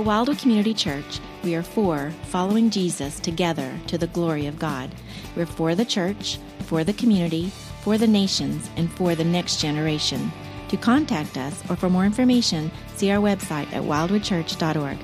At Wildwood Community Church, we are for following Jesus together to the glory of God. We're for the church, for the community, for the nations, and for the next generation. To contact us or for more information, see our website at wildwoodchurch.org.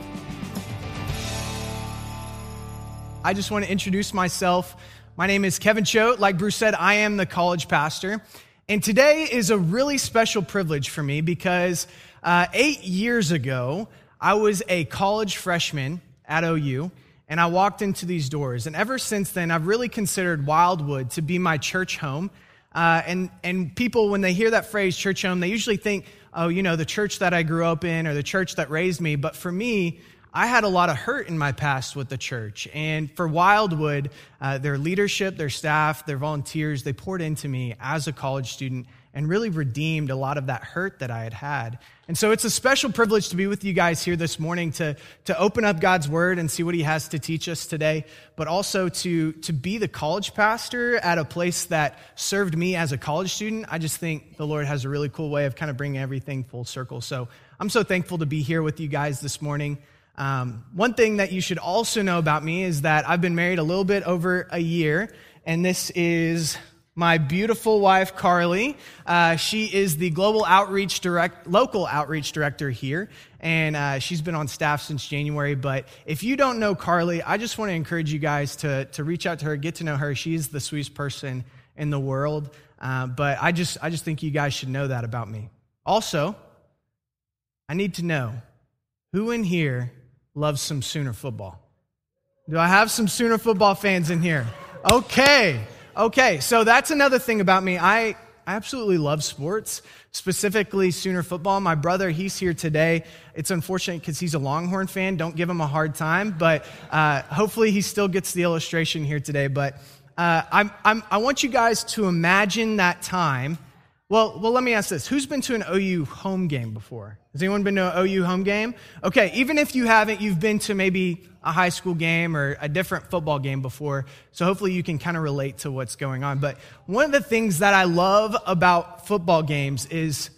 I just want to introduce myself. My name is Kevin Choate. Like Bruce said, I am the college pastor. And today is a really special privilege for me because uh, eight years ago, I was a college freshman at OU, and I walked into these doors. And ever since then, I've really considered Wildwood to be my church home. Uh, and, and people, when they hear that phrase, church home, they usually think, oh, you know, the church that I grew up in or the church that raised me. But for me, I had a lot of hurt in my past with the church. And for Wildwood, uh, their leadership, their staff, their volunteers, they poured into me as a college student and really redeemed a lot of that hurt that I had had. And so it's a special privilege to be with you guys here this morning to, to open up God's word and see what he has to teach us today, but also to, to be the college pastor at a place that served me as a college student. I just think the Lord has a really cool way of kind of bringing everything full circle. So I'm so thankful to be here with you guys this morning. Um, one thing that you should also know about me is that I've been married a little bit over a year, and this is my beautiful wife, Carly. Uh, she is the global outreach direct, local outreach director here, and uh, she's been on staff since January. But if you don't know Carly, I just want to encourage you guys to, to reach out to her, get to know her. She's the sweetest person in the world. Uh, but I just, I just think you guys should know that about me. Also, I need to know who in here loves some Sooner football? Do I have some Sooner football fans in here? Okay. Okay, so that's another thing about me. I absolutely love sports, specifically Sooner football. My brother, he's here today. It's unfortunate because he's a Longhorn fan. Don't give him a hard time, but uh, hopefully he still gets the illustration here today. But uh, I'm, I'm, I want you guys to imagine that time. Well, well, let me ask this: Who's been to an OU home game before? Has anyone been to an OU home game? Okay, even if you haven't, you've been to maybe a high school game or a different football game before. So hopefully you can kind of relate to what's going on. But one of the things that I love about football games is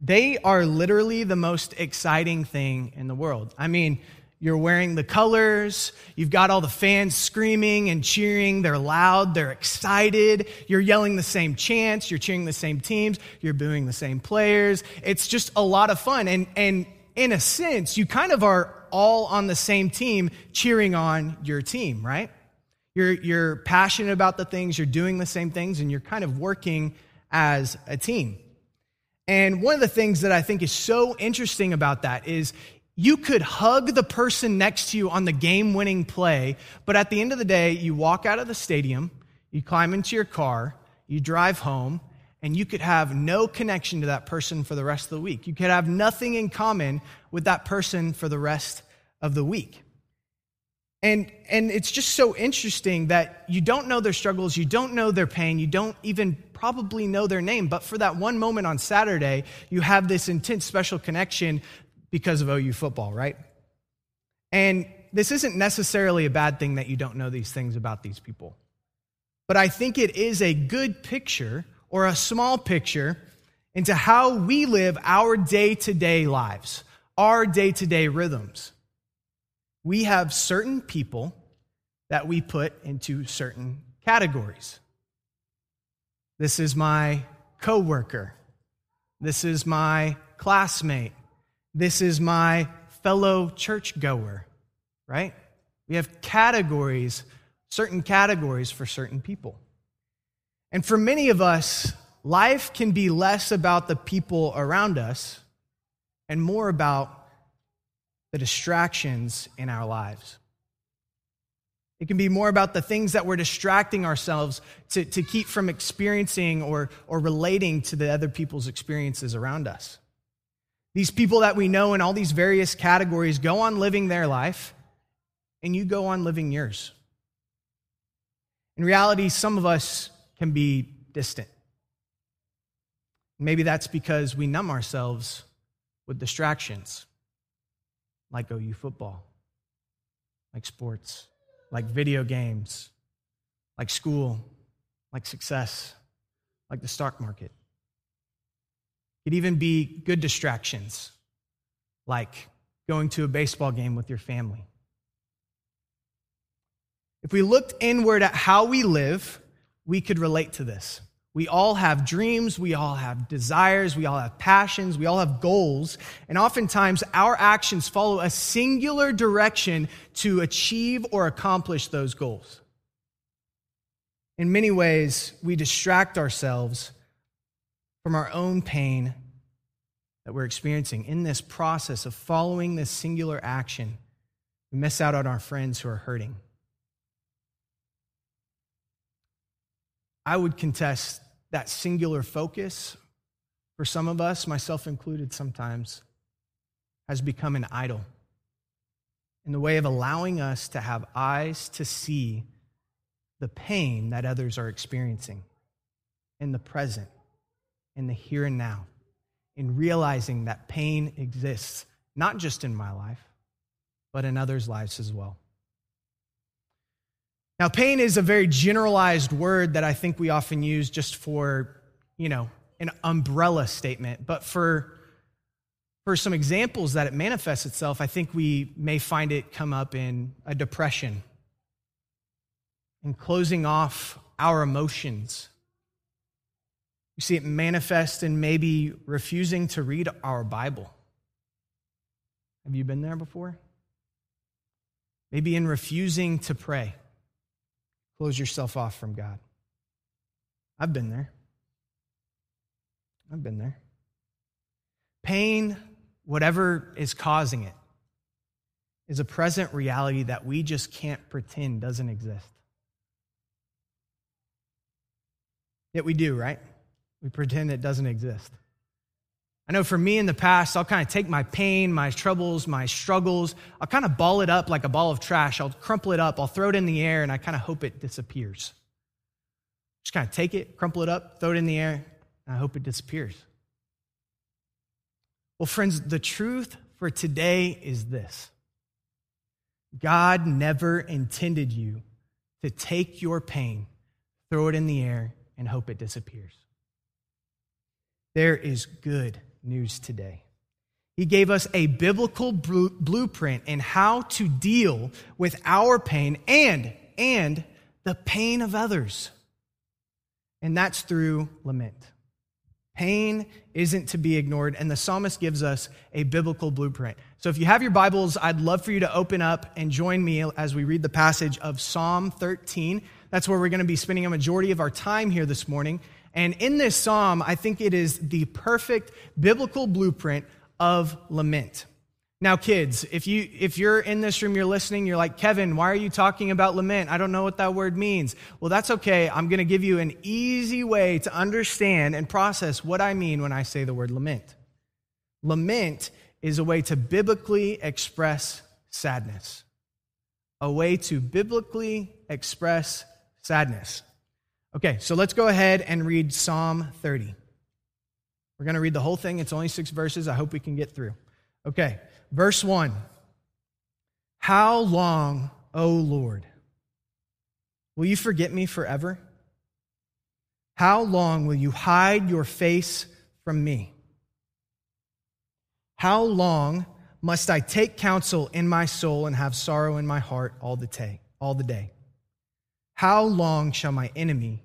they are literally the most exciting thing in the world. I mean, you're wearing the colors. You've got all the fans screaming and cheering. They're loud. They're excited. You're yelling the same chants. You're cheering the same teams. You're booing the same players. It's just a lot of fun. And, and in a sense, you kind of are all on the same team cheering on your team, right? You're, you're passionate about the things. You're doing the same things and you're kind of working as a team. And one of the things that I think is so interesting about that is you could hug the person next to you on the game winning play, but at the end of the day, you walk out of the stadium, you climb into your car, you drive home, and you could have no connection to that person for the rest of the week. You could have nothing in common with that person for the rest of the week. And, and it's just so interesting that you don't know their struggles, you don't know their pain, you don't even probably know their name, but for that one moment on Saturday, you have this intense special connection because of OU football, right? And this isn't necessarily a bad thing that you don't know these things about these people. But I think it is a good picture or a small picture into how we live our day to day lives, our day to day rhythms. We have certain people that we put into certain categories. This is my coworker. This is my classmate. This is my fellow churchgoer, right? We have categories, certain categories for certain people. And for many of us, life can be less about the people around us and more about the distractions in our lives. It can be more about the things that we're distracting ourselves to, to keep from experiencing or, or relating to the other people's experiences around us. These people that we know in all these various categories go on living their life, and you go on living yours. In reality, some of us can be distant. Maybe that's because we numb ourselves with distractions like OU football, like sports, like video games, like school, like success, like the stock market. It even be good distractions like going to a baseball game with your family. If we looked inward at how we live, we could relate to this. We all have dreams, we all have desires, we all have passions, we all have goals, and oftentimes our actions follow a singular direction to achieve or accomplish those goals. In many ways, we distract ourselves from our own pain that we're experiencing in this process of following this singular action. We miss out on our friends who are hurting. I would contest that singular focus for some of us, myself included sometimes, has become an idol in the way of allowing us to have eyes to see the pain that others are experiencing in the present, in the here and now, in realizing that pain exists, not just in my life, but in others' lives as well. Now, pain is a very generalized word that I think we often use just for, you know, an umbrella statement. But for, for some examples that it manifests itself, I think we may find it come up in a depression, in closing off our emotions. You see it manifest in maybe refusing to read our Bible. Have you been there before? Maybe in refusing to pray close yourself off from God. I've been there. I've been there. Pain, whatever is causing it, is a present reality that we just can't pretend doesn't exist. Yet we do, right? We pretend it doesn't exist. I know for me in the past, I'll kind of take my pain, my troubles, my struggles, I'll kind of ball it up like a ball of trash. I'll crumple it up, I'll throw it in the air, and I kind of hope it disappears. Just kind of take it, crumple it up, throw it in the air, and I hope it disappears. Well, friends, the truth for today is this God never intended you to take your pain, throw it in the air, and hope it disappears. There is good news today. He gave us a biblical blueprint in how to deal with our pain and, and the pain of others. And that's through lament. Pain isn't to be ignored, and the psalmist gives us a biblical blueprint. So if you have your Bibles, I'd love for you to open up and join me as we read the passage of Psalm 13. That's where we're going to be spending a majority of our time here this morning. And in this psalm, I think it is the perfect biblical blueprint of lament. Now, kids, if, you, if you're in this room, you're listening, you're like, Kevin, why are you talking about lament? I don't know what that word means. Well, that's okay. I'm going to give you an easy way to understand and process what I mean when I say the word lament. Lament is a way to biblically express sadness, a way to biblically express sadness. Okay, so let's go ahead and read Psalm 30. We're going to read the whole thing. It's only six verses. I hope we can get through. Okay, verse 1. How long, O Lord, will you forget me forever? How long will you hide your face from me? How long must I take counsel in my soul and have sorrow in my heart all the day? All the day? How long shall my enemy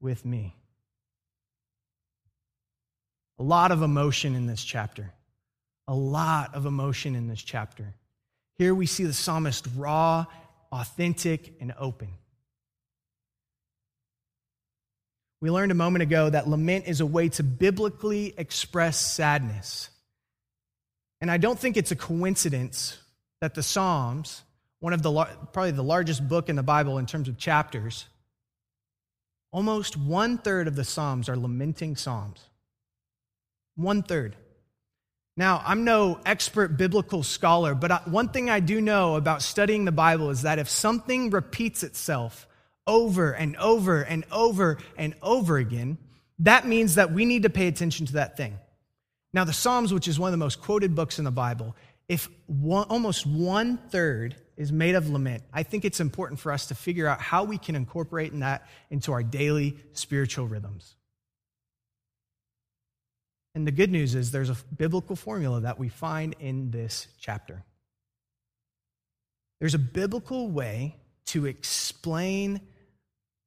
with me. A lot of emotion in this chapter. A lot of emotion in this chapter. Here we see the psalmist raw, authentic, and open. We learned a moment ago that lament is a way to biblically express sadness. And I don't think it's a coincidence that the Psalms, one of the probably the largest book in the Bible in terms of chapters, Almost one third of the Psalms are lamenting Psalms. One third. Now, I'm no expert biblical scholar, but one thing I do know about studying the Bible is that if something repeats itself over and over and over and over again, that means that we need to pay attention to that thing. Now, the Psalms, which is one of the most quoted books in the Bible, if one, almost one third is made of lament, I think it's important for us to figure out how we can incorporate in that into our daily spiritual rhythms. And the good news is there's a biblical formula that we find in this chapter. There's a biblical way to explain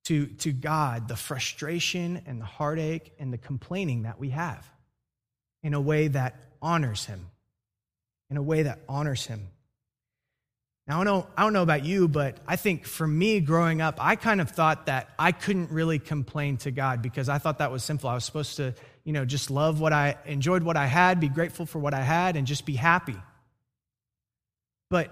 to, to God the frustration and the heartache and the complaining that we have in a way that honors Him. In a way that honors Him. Now, I don't, I don't know about you, but I think for me growing up, I kind of thought that I couldn't really complain to God because I thought that was sinful. I was supposed to, you know, just love what I enjoyed, what I had, be grateful for what I had, and just be happy. But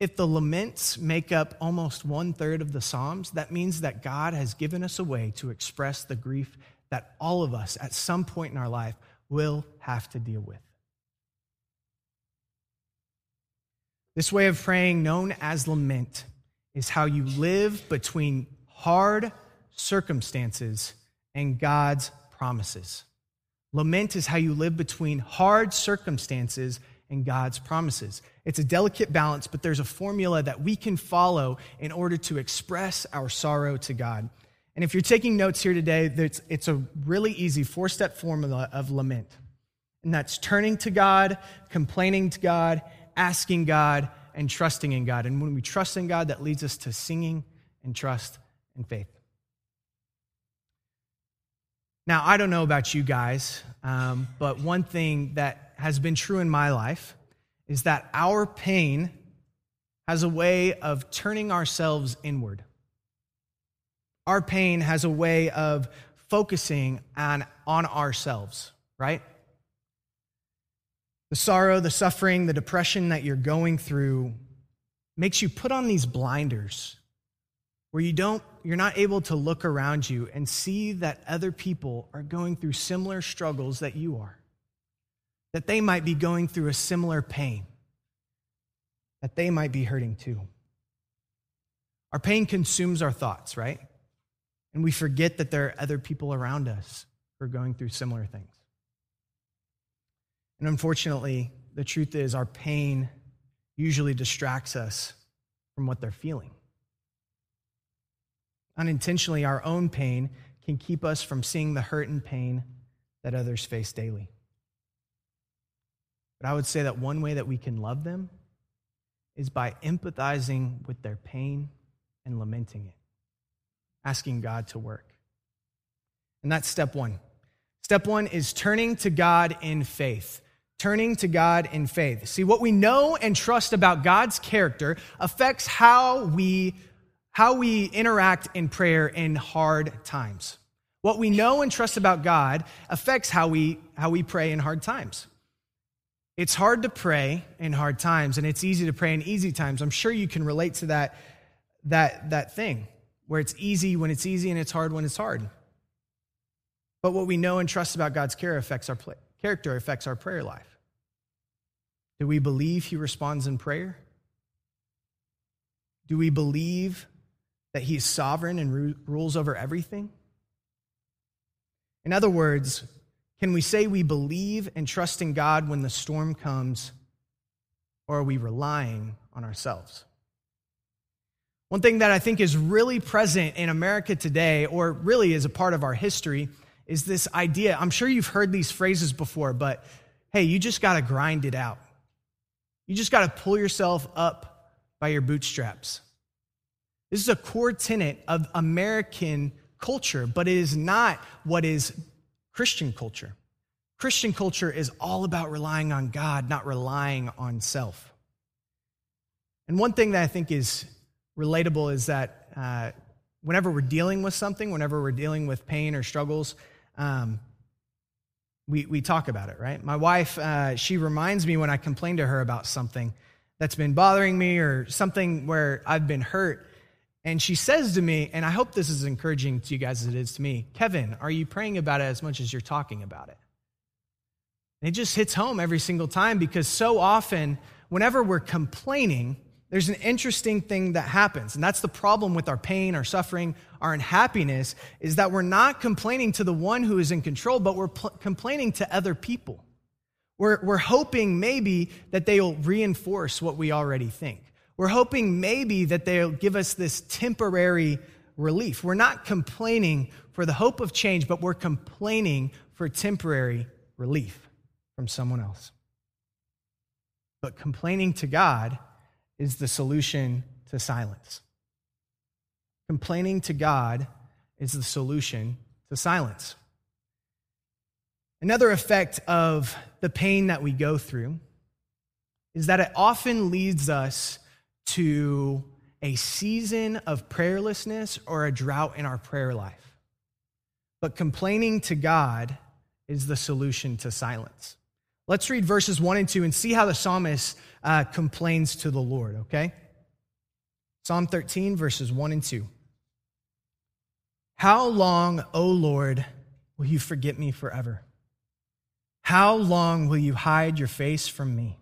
if the laments make up almost one third of the Psalms, that means that God has given us a way to express the grief that all of us at some point in our life will have to deal with. This way of praying, known as lament, is how you live between hard circumstances and God's promises. Lament is how you live between hard circumstances and God's promises. It's a delicate balance, but there's a formula that we can follow in order to express our sorrow to God. And if you're taking notes here today, it's a really easy four step formula of lament. And that's turning to God, complaining to God, asking God, and trusting in God. And when we trust in God, that leads us to singing and trust and faith. Now, I don't know about you guys, um, but one thing that has been true in my life is that our pain has a way of turning ourselves inward. Our pain has a way of focusing on, on ourselves, right? The sorrow, the suffering, the depression that you're going through makes you put on these blinders where you don't you're not able to look around you and see that other people are going through similar struggles that you are. That they might be going through a similar pain. That they might be hurting too. Our pain consumes our thoughts right? And we forget that there are other people around us who are going through similar things and unfortunately the truth is our pain usually distracts us from what they're feeling unintentionally, our own pain can keep us from seeing the hurt and pain that others face daily. But I would say that one way that we can love them is by empathizing with their pain and lamenting it, asking God to work. And that's step one. Step one is turning to God in faith. Turning to God in faith. See, what we know and trust about God's character affects how we how we interact in prayer in hard times. What we know and trust about God affects how we, how we pray in hard times. It's hard to pray in hard times, and it's easy to pray in easy times. I'm sure you can relate to that, that, that thing where it's easy when it's easy and it's hard when it's hard. But what we know and trust about God's care affects our character, affects our prayer life. Do we believe He responds in prayer? Do we believe that he is sovereign and ru- rules over everything? In other words, can we say we believe and trust in God when the storm comes, or are we relying on ourselves? One thing that I think is really present in America today, or really is a part of our history, is this idea. I'm sure you've heard these phrases before, but hey, you just got to grind it out. You just got to pull yourself up by your bootstraps. This is a core tenet of American culture, but it is not what is Christian culture. Christian culture is all about relying on God, not relying on self. And one thing that I think is relatable is that uh, whenever we're dealing with something, whenever we're dealing with pain or struggles, um, we, we talk about it, right? My wife, uh, she reminds me when I complain to her about something that's been bothering me or something where I've been hurt. And she says to me, and I hope this is encouraging to you guys as it is to me Kevin, are you praying about it as much as you're talking about it? And it just hits home every single time because so often, whenever we're complaining, there's an interesting thing that happens. And that's the problem with our pain, our suffering, our unhappiness, is that we're not complaining to the one who is in control, but we're pl- complaining to other people. We're, we're hoping maybe that they'll reinforce what we already think. We're hoping maybe that they'll give us this temporary relief. We're not complaining for the hope of change, but we're complaining for temporary relief from someone else. But complaining to God is the solution to silence. Complaining to God is the solution to silence. Another effect of the pain that we go through is that it often leads us to a season of prayerlessness or a drought in our prayer life. But complaining to God is the solution to silence. Let's read verses 1 and 2 and see how the psalmist uh, complains to the Lord, okay? Psalm 13, verses 1 and 2. How long, O Lord, will you forget me forever? How long will you hide your face from me?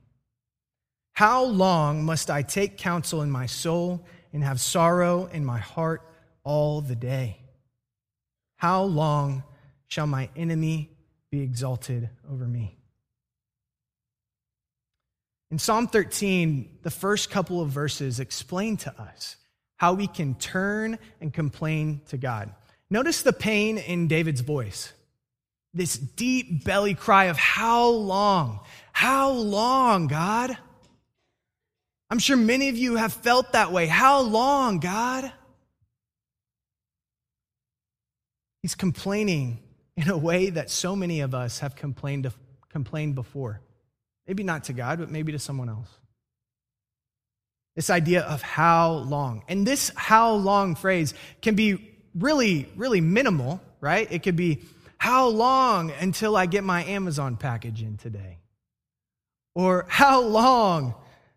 How long must I take counsel in my soul and have sorrow in my heart all the day? How long shall my enemy be exalted over me? In Psalm 13, the first couple of verses explain to us how we can turn and complain to God. Notice the pain in David's voice. This deep belly cry of, How long? How long, God? I'm sure many of you have felt that way. How long, God? He's complaining in a way that so many of us have complained, complained before. Maybe not to God, but maybe to someone else. This idea of how long. And this how long phrase can be really, really minimal, right? It could be, how long until I get my Amazon package in today? Or how long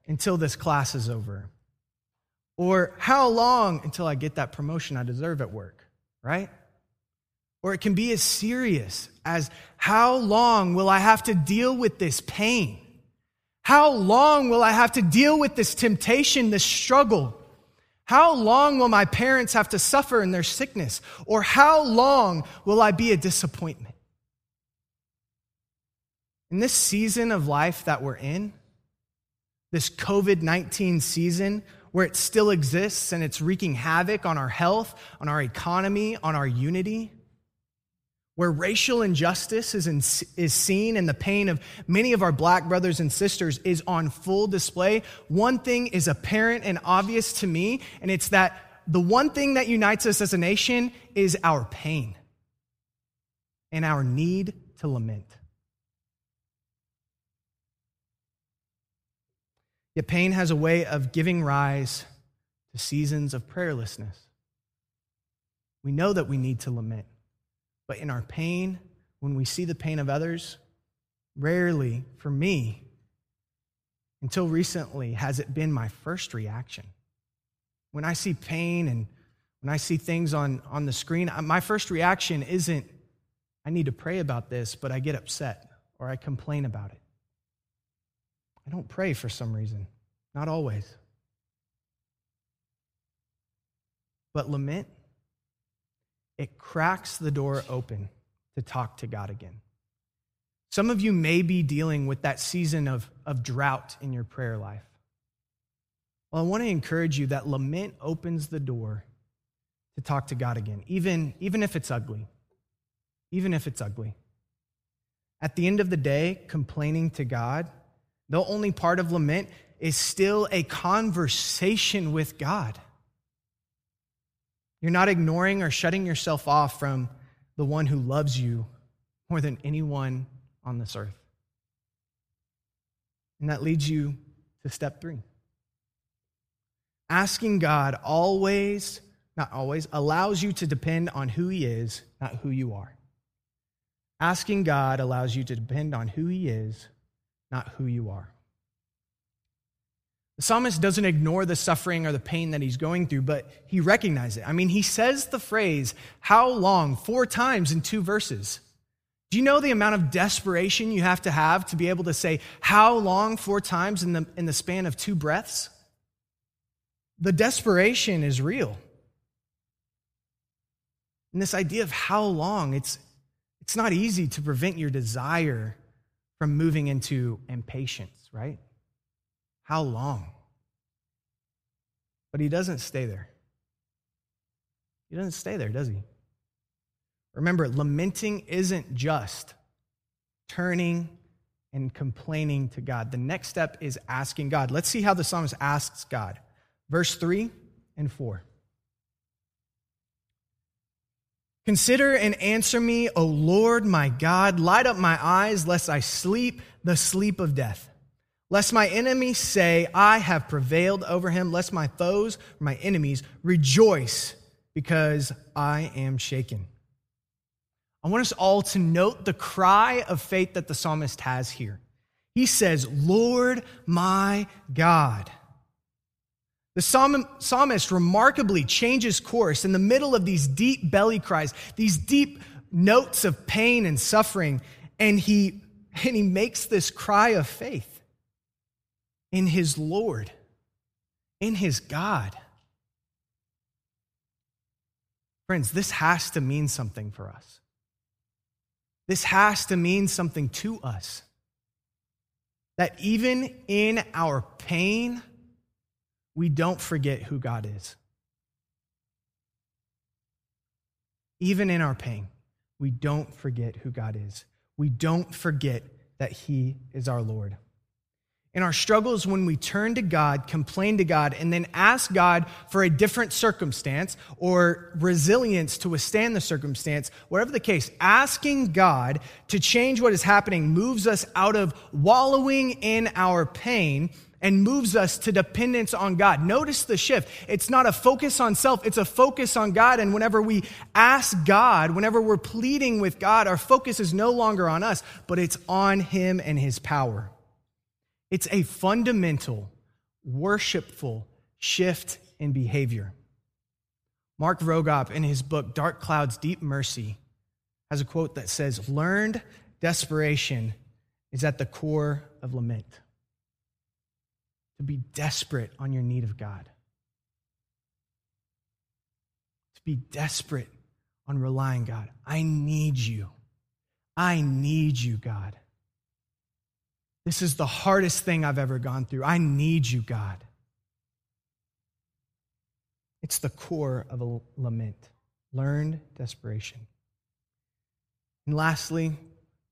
until this class is over? Or how long until I get that promotion I deserve at work, right? Or it can be as serious as how long will I have to deal with this pain? How long will I have to deal with this temptation, this struggle? How long will my parents have to suffer in their sickness? Or how long will I be a disappointment? In this season of life that we're in, this COVID 19 season where it still exists and it's wreaking havoc on our health, on our economy, on our unity, where racial injustice is, in, is seen and the pain of many of our black brothers and sisters is on full display, one thing is apparent and obvious to me, and it's that the one thing that unites us as a nation is our pain and our need to lament. Yet pain has a way of giving rise to seasons of prayerlessness. We know that we need to lament. But in our pain, when we see the pain of others, rarely, for me, until recently, has it been my first reaction. When I see pain and when I see things on, on the screen, my first reaction isn't, I need to pray about this, but I get upset or I complain about it. I don't pray for some reason, not always. But lament it cracks the door open to talk to God again. Some of you may be dealing with that season of, of drought in your prayer life. Well, I want to encourage you that lament opens the door to talk to God again, even, even if it's ugly. Even if it's ugly. At the end of the day, complaining to God, the only part of lament is still a conversation with God. You're not ignoring or shutting yourself off from the one who loves you more than anyone on this earth. And that leads you to step three. Asking God always, not always, allows you to depend on who He is, not who you are. Asking God allows you to depend on who He is, not who you are. The psalmist doesn't ignore the suffering or the pain that he's going through, but he recognizes it. I mean, he says the phrase, how long, four times in two verses. Do you know the amount of desperation you have to have to be able to say, How long four times in the, in the span of two breaths? The desperation is real. And this idea of how long, it's, it's not easy to prevent your desire from moving into impatience, right? How long? But he doesn't stay there. He doesn't stay there, does he? Remember, lamenting isn't just turning and complaining to God. The next step is asking God. Let's see how the psalmist asks God. Verse 3 and 4. Consider and answer me, O Lord my God. Light up my eyes, lest I sleep the sleep of death. Lest my enemies say, I have prevailed over him. Lest my foes, my enemies, rejoice because I am shaken. I want us all to note the cry of faith that the psalmist has here. He says, Lord my God. The psalmist remarkably changes course in the middle of these deep belly cries, these deep notes of pain and suffering, and he, and he makes this cry of faith in his Lord, in his God. Friends, this has to mean something for us. This has to mean something to us. That even in our pain, we don't forget who God is. Even in our pain, we don't forget who God is. We don't forget that He is our Lord. In our struggles, when we turn to God, complain to God, and then ask God for a different circumstance or resilience to withstand the circumstance, whatever the case, asking God to change what is happening moves us out of wallowing in our pain and moves us to dependence on God. Notice the shift. It's not a focus on self, it's a focus on God. And whenever we ask God, whenever we're pleading with God, our focus is no longer on us, but it's on Him and His power. It's a fundamental, worshipful shift in behavior. Mark Vroegop, in his book Dark Clouds, Deep Mercy, has a quote that says, Learned desperation is at the core of lament. To be desperate on your need of God, to be desperate on relying God. I need you. I need you, God. This is the hardest thing I've ever gone through. I need you, God. It's the core of a lament learned desperation. And lastly,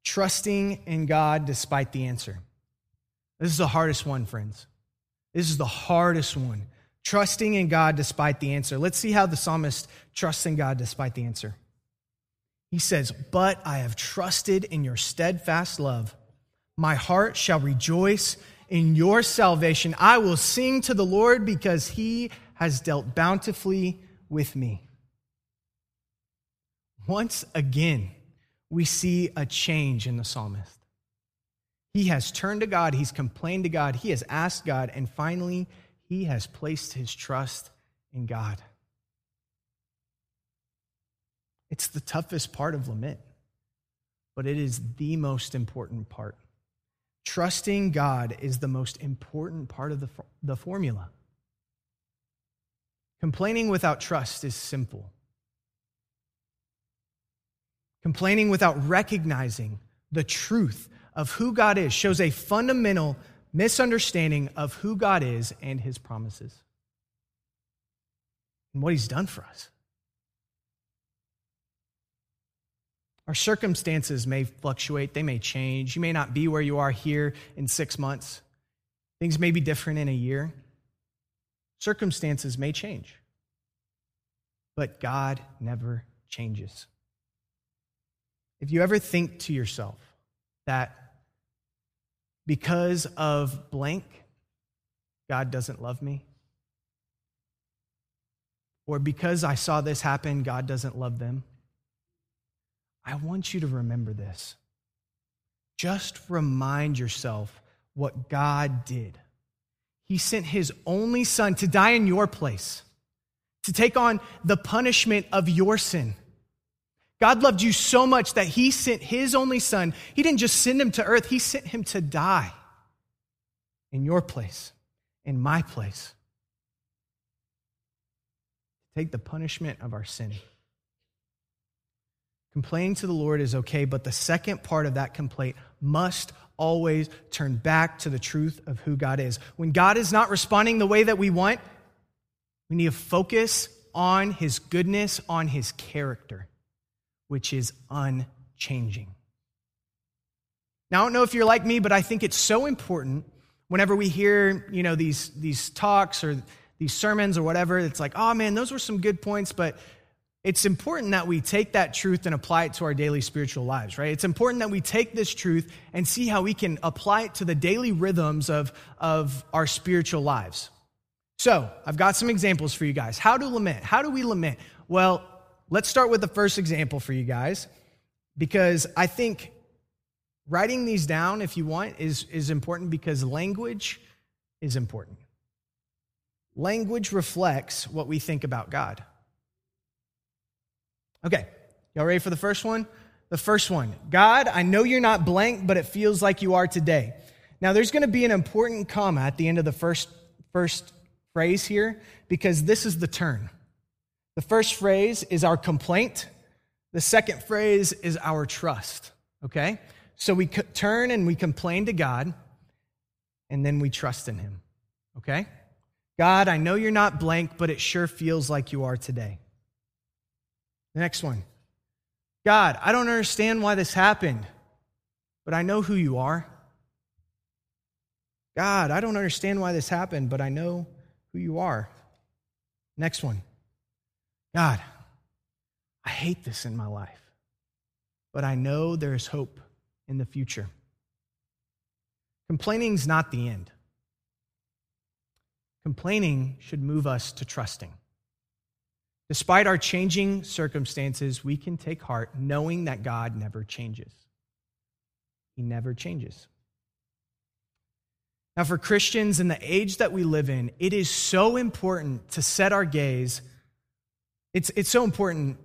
trusting in God despite the answer. This is the hardest one, friends. This is the hardest one. Trusting in God despite the answer. Let's see how the psalmist trusts in God despite the answer. He says, But I have trusted in your steadfast love. My heart shall rejoice in your salvation. I will sing to the Lord because he has dealt bountifully with me. Once again, we see a change in the psalmist. He has turned to God, he's complained to God, he has asked God, and finally, he has placed his trust in God. It's the toughest part of lament, but it is the most important part. Trusting God is the most important part of the, the formula. Complaining without trust is simple. Complaining without recognizing the truth of who God is shows a fundamental misunderstanding of who God is and his promises and what he's done for us. Our circumstances may fluctuate, they may change. You may not be where you are here in six months. Things may be different in a year. Circumstances may change. But God never changes. If you ever think to yourself that because of blank, God doesn't love me, or because I saw this happen, God doesn't love them, I want you to remember this. Just remind yourself what God did. He sent his only son to die in your place, to take on the punishment of your sin. God loved you so much that he sent his only son. He didn't just send him to earth, he sent him to die in your place, in my place. Take the punishment of our sin. Complaining to the Lord is okay, but the second part of that complaint must always turn back to the truth of who God is. When God is not responding the way that we want, we need to focus on his goodness, on his character, which is unchanging. Now, I don't know if you're like me, but I think it's so important whenever we hear, you know, these, these talks or these sermons or whatever, it's like, oh man, those were some good points, but it's important that we take that truth and apply it to our daily spiritual lives, right? It's important that we take this truth and see how we can apply it to the daily rhythms of, of our spiritual lives. So, I've got some examples for you guys. How to lament. How do we lament? Well, let's start with the first example for you guys because I think writing these down, if you want, is, is important because language is important. Language reflects what we think about God. Okay, y'all ready for the first one? The first one God, I know you're not blank, but it feels like you are today. Now, there's going to be an important comma at the end of the first, first phrase here because this is the turn. The first phrase is our complaint, the second phrase is our trust. Okay? So we turn and we complain to God, and then we trust in Him. Okay? God, I know you're not blank, but it sure feels like you are today. The next one God, I don't understand why this happened, but I know who you are. God, I don't understand why this happened, but I know who you are. Next one God, I hate this in my life, but I know there is hope in the future. Complaining is not the end. Complaining should move us to trusting. Despite our changing circumstances, we can take heart knowing that God never changes. He never changes. Now, for Christians in the age that we live in, it is so important to set our gaze. It's, it's so important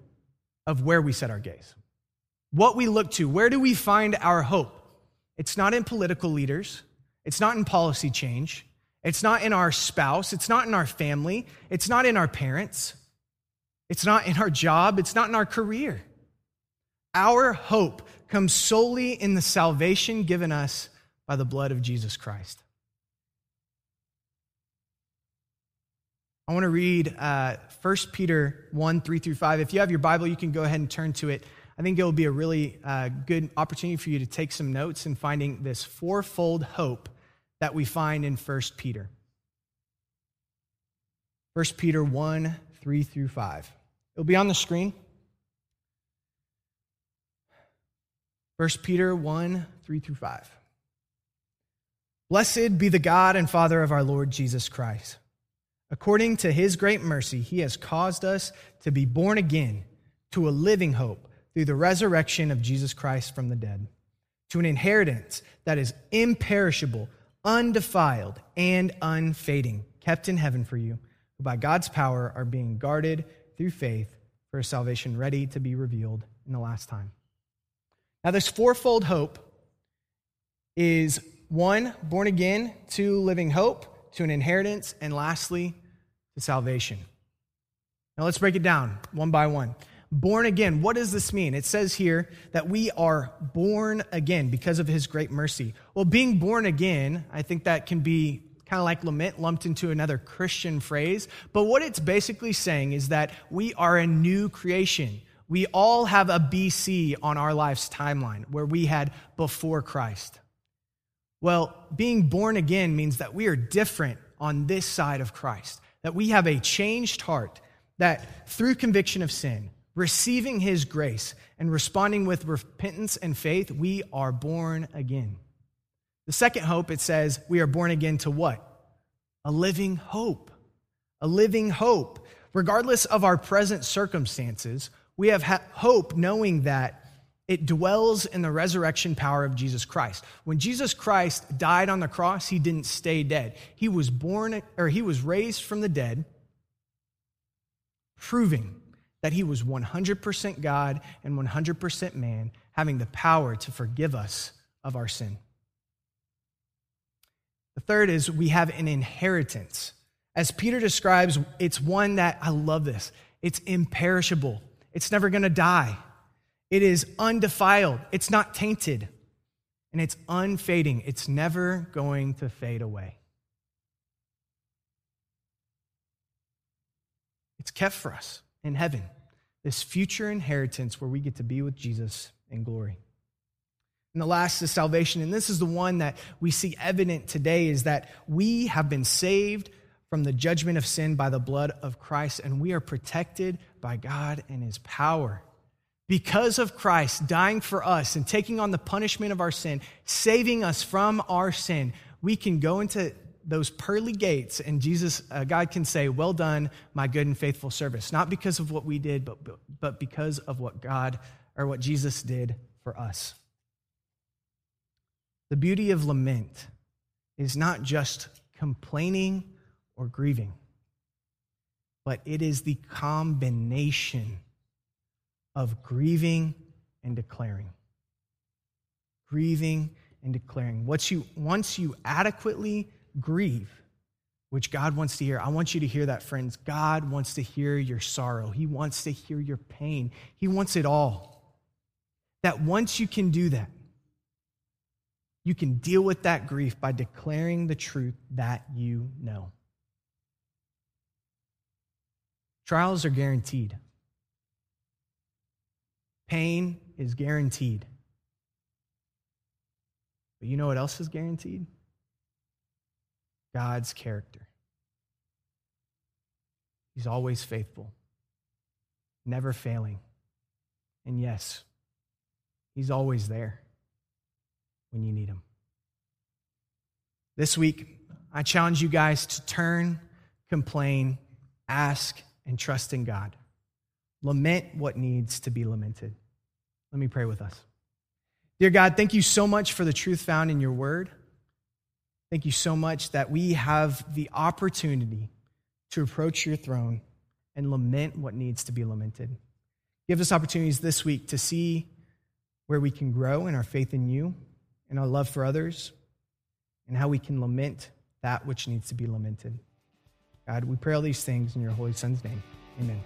of where we set our gaze, what we look to. Where do we find our hope? It's not in political leaders, it's not in policy change, it's not in our spouse. It's not in our family. It's not in our parents. It's not in our job. It's not in our career. Our hope comes solely in the salvation given us by the blood of Jesus Christ. I want to read uh, 1 Peter 1 3 through 5. If you have your Bible, you can go ahead and turn to it. I think it will be a really uh, good opportunity for you to take some notes in finding this fourfold hope that we find in 1 Peter. 1 Peter 1 3 through 5. It'll be on the screen. 1 Peter 1 3 through 5. Blessed be the God and Father of our Lord Jesus Christ. According to his great mercy, he has caused us to be born again to a living hope through the resurrection of Jesus Christ from the dead, to an inheritance that is imperishable undefiled, and unfading, kept in heaven for you, who by God's power are being guarded through faith for a salvation ready to be revealed in the last time. Now, this fourfold hope is one, born again, two, living hope, to an inheritance, and lastly, to salvation. Now, let's break it down one by one. Born again, what does this mean? It says here that we are born again because of his great mercy. Well, being born again, I think that can be kind of like lament lumped into another Christian phrase. But what it's basically saying is that we are a new creation. We all have a BC on our life's timeline where we had before Christ. Well, being born again means that we are different on this side of Christ, that we have a changed heart, that through conviction of sin, receiving his grace and responding with repentance and faith, we are born again. The second hope, it says, we are born again to what? A living hope. A living hope. Regardless of our present circumstances, we have hope knowing that it dwells in the resurrection power of Jesus Christ. When Jesus Christ died on the cross, he didn't stay dead. He was born or he was raised from the dead, proving that he was 100% God and 100% man, having the power to forgive us of our sin. The third is we have an inheritance. As Peter describes, it's one that I love this. It's imperishable. It's never going to die. It is undefiled. It's not tainted. And it's unfading. It's never going to fade away. It's kept for us in heaven, this future inheritance where we get to be with Jesus in glory. And the last is salvation. And this is the one that we see evident today is that we have been saved from the judgment of sin by the blood of Christ, and we are protected by God and his power. Because of Christ dying for us and taking on the punishment of our sin, saving us from our sin, we can go into those pearly gates and Jesus, uh, God can say, Well done, my good and faithful service. Not because of what we did, but, but because of what God or what Jesus did for us. The beauty of lament is not just complaining or grieving, but it is the combination of grieving and declaring. Grieving and declaring. Once you, once you adequately grieve, which God wants to hear, I want you to hear that, friends. God wants to hear your sorrow, He wants to hear your pain, He wants it all. That once you can do that, you can deal with that grief by declaring the truth that you know. Trials are guaranteed. Pain is guaranteed. But you know what else is guaranteed? God's character. He's always faithful, never failing. And yes, He's always there when you need Him. This week, I challenge you guys to turn, complain, ask, and trust in God. Lament what needs to be lamented. Let me pray with us. Dear God, thank you so much for the truth found in your word. Thank you so much that we have the opportunity to approach your throne and lament what needs to be lamented. Give us opportunities this week to see where we can grow in our faith in you and our love for others, and how we can lament that which needs to be lamented. God, we pray all these things in your Holy Son's name. Amen.